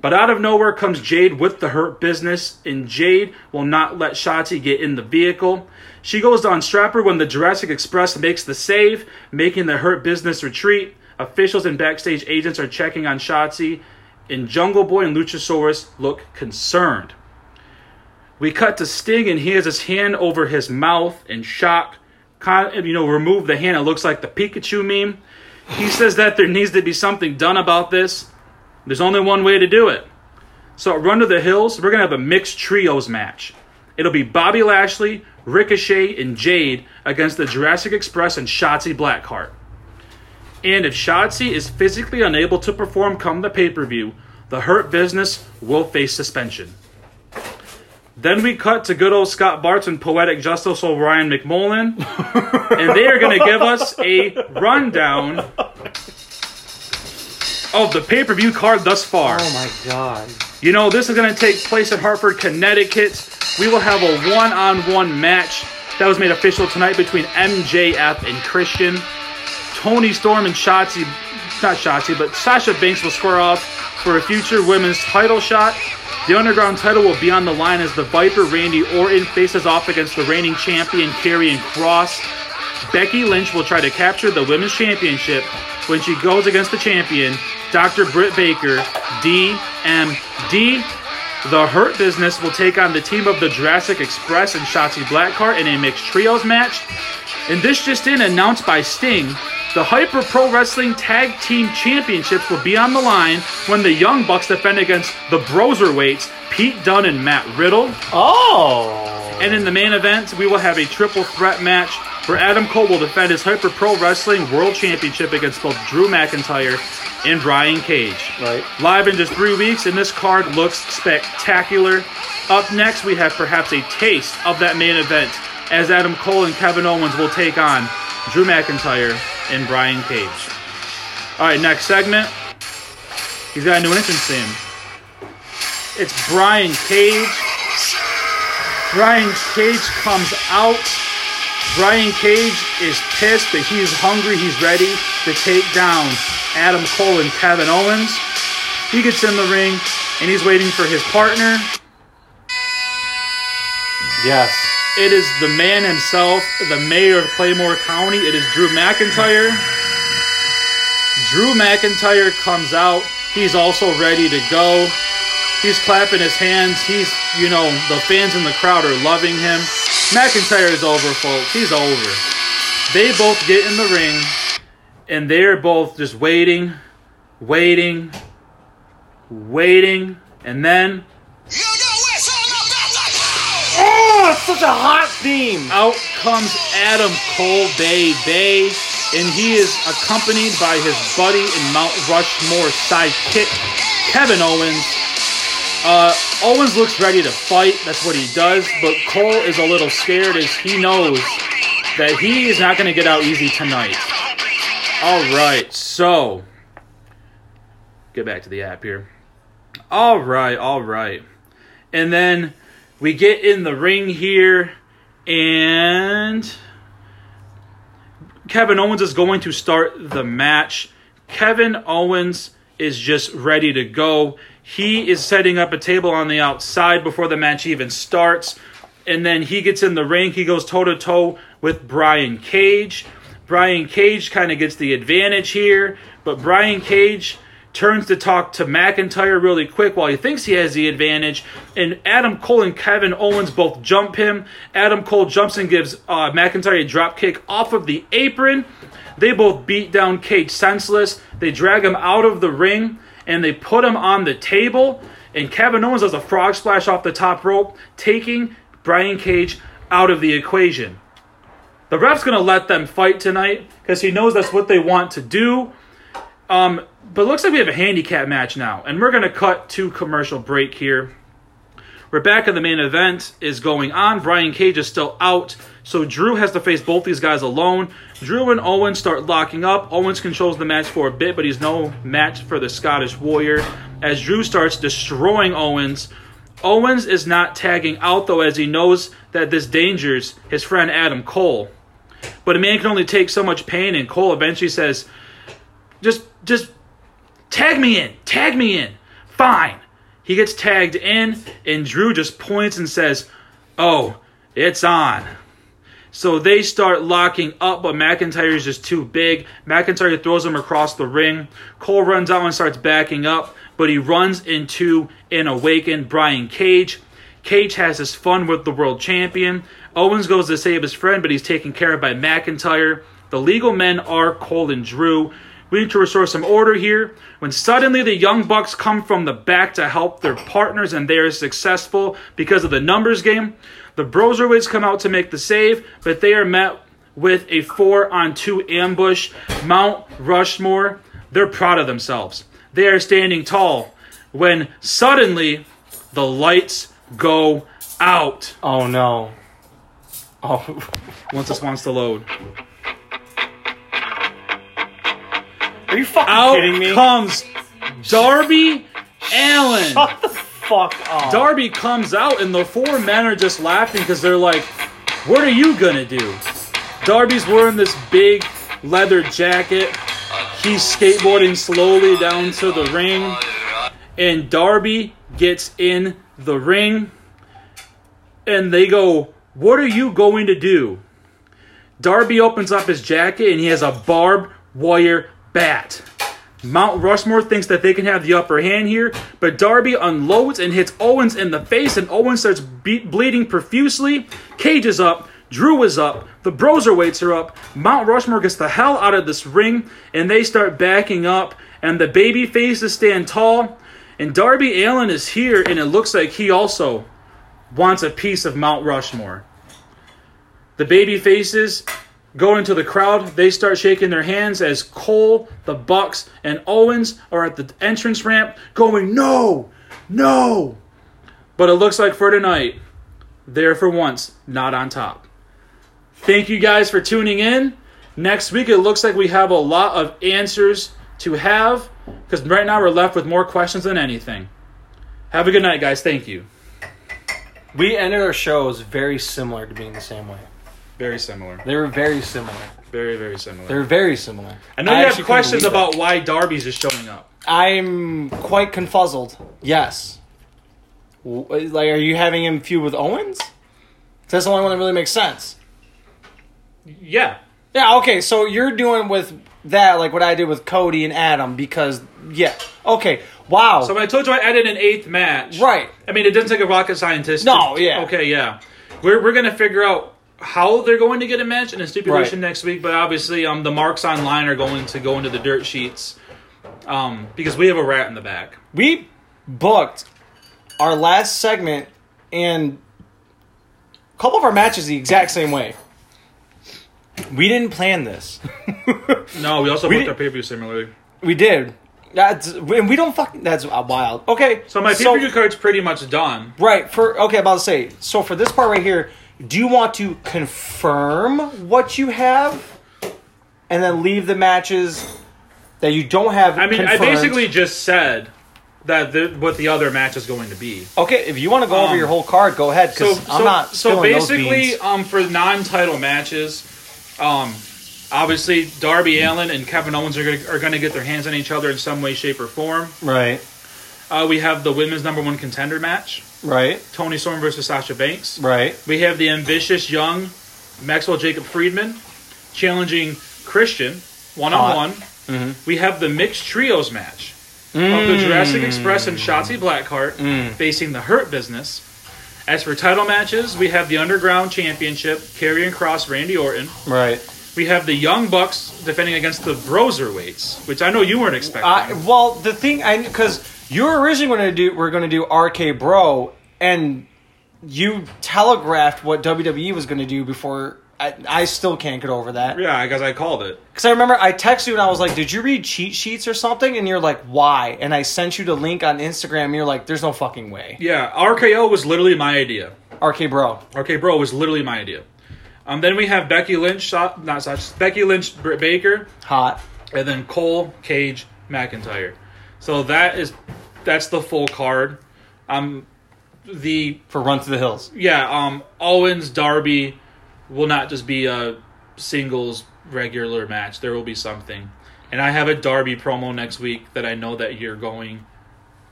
But out of nowhere comes Jade with the hurt business, and Jade will not let Shotzi get in the vehicle. She goes to unstrap her when the Jurassic Express makes the save, making the hurt business retreat. Officials and backstage agents are checking on Shotzi, and Jungle Boy and Luchasaurus look concerned. We cut to Sting, and he has his hand over his mouth in shock. Kind of, you know, remove the hand. It looks like the Pikachu meme. He says that there needs to be something done about this. There's only one way to do it. So at Run to the Hills, we're going to have a mixed trios match. It'll be Bobby Lashley, Ricochet, and Jade against the Jurassic Express and Shotzi Blackheart. And if Shotzi is physically unable to perform come the pay per view, the Hurt Business will face suspension. Then we cut to good old Scott Bartz and Poetic Justice O'Brien McMullen, and they are going to give us a rundown of the pay per view card thus far. Oh my god. You know, this is going to take place in Hartford, Connecticut. We will have a one on one match that was made official tonight between MJF and Christian. Toni Storm and Shotzi, not Shotzi, but Sasha Banks will square off for a future women's title shot. The Underground title will be on the line as the Viper Randy Orton faces off against the reigning champion Karrion Kross. Becky Lynch will try to capture the women's championship when she goes against the champion, Dr. Britt Baker, DMD. The Hurt Business will take on the team of the Jurassic Express and Shotzi Blackheart in a mixed trios match. And this just in, announced by Sting, the Hyper Pro Wrestling Tag Team Championships will be on the line when the Young Bucks defend against the Broserweights, Pete Dunne and Matt Riddle. Oh. And in the main event, we will have a triple threat match where Adam Cole will defend his Hyper Pro Wrestling World Championship against both Drew McIntyre and Brian Cage. Right. Live in just three weeks, and this card looks spectacular. Up next, we have perhaps a taste of that main event as Adam Cole and Kevin Owens will take on Drew McIntyre and Brian Cage. All right, next segment. He's got a new entrance theme. It's Brian Cage. Brian Cage comes out. Brian Cage is pissed, but he's hungry. He's ready to take down Adam Cole and Kevin Owens. He gets in the ring and he's waiting for his partner. Yes. It is the man himself, the mayor of Claymore County. It is Drew McIntyre. Drew McIntyre comes out. He's also ready to go. He's clapping his hands. He's, you know, the fans in the crowd are loving him. McIntyre is over, folks. He's over. They both get in the ring, and they're both just waiting, waiting, waiting, and then You know it's all about the power! Oh, it's such a hot theme. out comes Adam Cole Bay Bay, and he is accompanied by his buddy and Mount Rushmore sidekick, Kevin Owens. Uh, Owens looks ready to fight. That's what he does. But Cole is a little scared as he knows that he is not going to get out easy tonight. All right, so get back to the app here. All right, all right. And then we get in the ring here, and Kevin Owens is going to start the match. Kevin Owens is just ready to go. He is setting up a table on the outside before the match even starts. And then he gets in the ring. He goes toe to toe with Brian Cage. Brian Cage kind of gets the advantage here, but Brian Cage turns to talk to McIntyre really quick while he thinks he has the advantage. And Adam Cole and Kevin Owens both jump him. Adam Cole jumps and gives uh, McIntyre a drop kick off of the apron. They both beat down Cage senseless. They drag him out of the ring and they put him on the table. And Kevin Owens does a frog splash off the top rope, taking Brian Cage out of the equation. The ref's going to let them fight tonight because he knows that's what they want to do. Um, but it looks like we have a handicap match now, and we're going to cut to commercial break here. Rebecca, the main event, is going on. Brian Cage is still out, so Drew has to face both these guys alone. Drew and Owens start locking up. Owens controls the match for a bit, but he's no match for the Scottish Warrior. As Drew starts destroying Owens, Owens is not tagging out though, as he knows that this dangers his friend Adam Cole. But a man can only take so much pain, and Cole eventually says, "Just, just tag me in, tag me in." Fine. He gets tagged in, and Drew just points and says, "Oh, it's on." So they start locking up, but McIntyre is just too big. McIntyre throws him across the ring. Cole runs out and starts backing up, but he runs into an awakened Brian Cage. Cage has his fun with the world champion. Owens goes to save his friend, but he's taken care of by McIntyre. The legal men are Cole and Drew. We need to restore some order here. When suddenly the Young Bucks come from the back to help their partners and they are successful because of the numbers game. The Broserweights come out to make the save, but they are met with a four on two ambush. Mount Rushmore, they're proud of themselves. They are standing tall when suddenly the lights go out. Oh no. Oh. Once this wants to load. Are you fucking Out kidding me? comes Darby Allin. Darby comes out, and the four men are just laughing because they're like, What are you gonna do? Darby's wearing this big leather jacket. He's skateboarding slowly down to the ring, and Darby gets in the ring, and they go, What are you going to do? Darby opens up his jacket, and he has a barbed wire bat. Mount Rushmore thinks that they can have the upper hand here, but Darby unloads and hits Owens in the face, and Owens starts be- bleeding profusely. Cage is up, Drew is up, the Broserweights are up. Mount Rushmore gets the hell out of this ring, and they start backing up, and the baby faces stand tall. And Darby Allin is here, and it looks like he also wants a piece of Mount Rushmore. The baby faces go into the crowd. They start shaking their hands as Cole, the Bucks, and Owens are at the entrance ramp going, No, no. But it looks like for tonight, they're for once not on top. Thank you guys for tuning in. Next week, it looks like we have a lot of answers to have because right now we're left with more questions than anything. Have a good night, guys. Thank you. We ended our shows very similar to being the same way. Very similar. They were very similar. Very, very similar. They were very similar. I know you have questions about why Darby's just showing up. I'm quite confuzzled. Yes. Like, are you having him feud with Owens? That's the only one that really makes sense. Yeah. Yeah. Okay. So you're doing with that like what I did with Cody and Adam because yeah. Okay. Wow. So when I told you I added an eighth match, right. I mean, it doesn't take a rocket scientist. No, to- yeah. Okay, yeah. We're we're gonna figure out how they're going to get a match and a stipulation Right. next week, but obviously, um, the marks online are going to go into the dirt sheets, um, because we have a rat in the back. we booked our last segment and a couple of our matches the exact same way. We didn't plan this. No, we also We booked did- our pay per view similarly. we did. That's and we don't fucking. That's wild. Okay. So my pay per view card's pretty much done. Right for okay, about to say. So for this part right here, do you want to confirm what you have, and then leave the matches that you don't have? I mean, I basically just said that the, what the other match is going to be. okay. If you want to go over Um, your whole card, go ahead. so Because I'm so, not. so basically um for non-title matches um obviously darby allin and kevin owens are gonna, are gonna get their hands on each other in some way shape or form right, uh, we have the women's number one contender match right, toni storm versus sasha banks right. we have the ambitious young maxwell jacob friedman challenging christian one-on-one Mm-hmm. we have the mixed trios match of the Jurassic Express and Shotzi Blackheart Mm. facing the Hurt Business. As for title matches, we have the Underground Championship, Karrion Kross, Randy Orton. Right. We have the Young Bucks defending against the Broserweights, which I know you weren't expecting. I, well, the thing, I because you were originally going to do, we're going to do RK Bro, and you telegraphed what WWE was going to do before. I, I still can't get over that. yeah, because I called it. Because I remember I texted you and I was like, "Did you read cheat sheets or something?" And you're like, "Why?" And I sent you the link on Instagram. And you're like, "There's no fucking way." Yeah, RKO was literally my idea. RK Bro. RK Bro was literally my idea. Um, then we have Becky Lynch, not such, Becky Lynch, Britt Baker, Hot. and then Cole, Cage, McIntyre. So that is that's the full card. Um, the For Run to the Hills. yeah, um, Owens Darby will not just be a singles regular match. There will be something, and I have a Darby promo next week that I know that you're going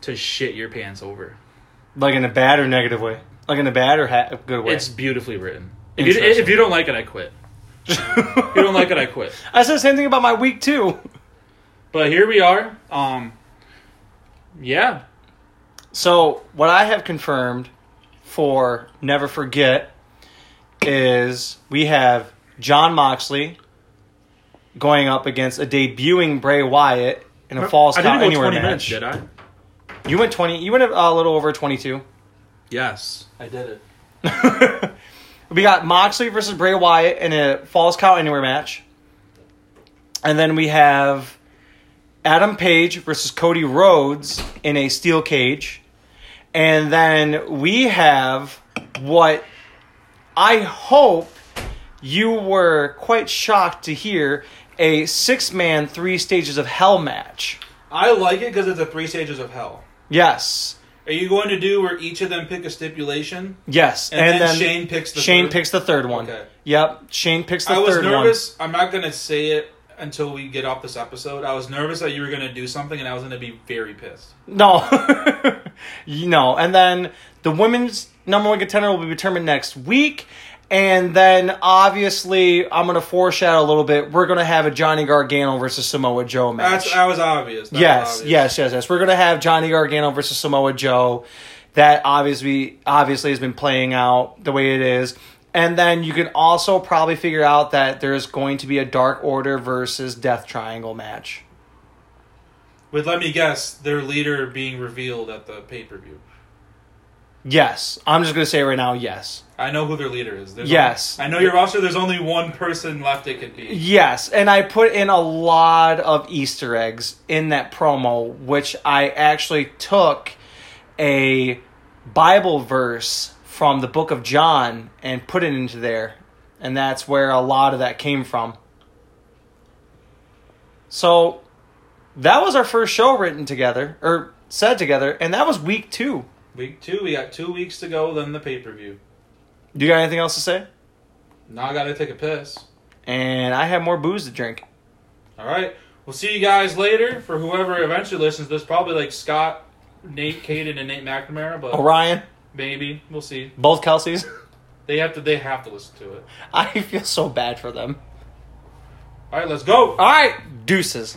to shit your pants over. Like in a bad or negative way? Like in a bad or ha- good way? It's beautifully written. If you, Interesting. if you don't like it, I quit. if you don't like it, I quit. I said the same thing about my week too. But here we are. Um, yeah, So what I have confirmed for Never Forget is we have Jon Moxley going up against a debuting Bray Wyatt in a Falls I Count didn't go Anywhere 20 match. minutes, did I? You went twenty. You went a, a little over twenty-two. Yes, I did it. we got Moxley versus Bray Wyatt in a Falls Count Anywhere match, and then we have Adam Page versus Cody Rhodes in a steel cage, and then we have what I hope you were quite shocked to hear a six-man, three stages of hell match. I like it because it's a three stages of hell. Yes. Are you going to do where each of them pick a stipulation? Yes, And then Shane picks the Shane third? picks the third one. Okay. Yep, Shane picks the I was third nervous. I'm not going to say it until we get off this episode. I was nervous that you were going to do something, and I was going to be very pissed. No, you know, and then the women's number one contender will be determined next week, and then obviously I'm going to foreshadow a little bit. We're going to have a Johnny Gargano versus Samoa Joe match. That's that was obvious. That was yes, obvious. yes, yes, yes. We're going to have Johnny Gargano versus Samoa Joe. That obviously obviously has been playing out the way it is. And then you can also probably figure out that there's going to be a Dark Order versus Death Triangle match. With let me guess, their leader being revealed at the pay per view. Yes, I'm just going to say right now, yes. I know who their leader is. There's Yes. only- I know your roster. There's only one person left. It could be. Yes, and I put in a lot of Easter eggs in that promo, which I actually took a Bible verse from the book of John and put it into there. And that's where a lot of that came from. So that was our first show written together, or said together, and that was week two. Week two, we got two weeks to go. Then the pay per view. Do you got anything else to say? Now I got to take a piss. And I have more booze to drink. All right. We'll see you guys later. For whoever eventually listens to this, probably like Scott, Nate Caden, and Nate McNamara, but Orion, maybe we'll see. both Kelseys. They have to. They have to listen to it. I feel so bad for them. All right, let's go. All right, deuces.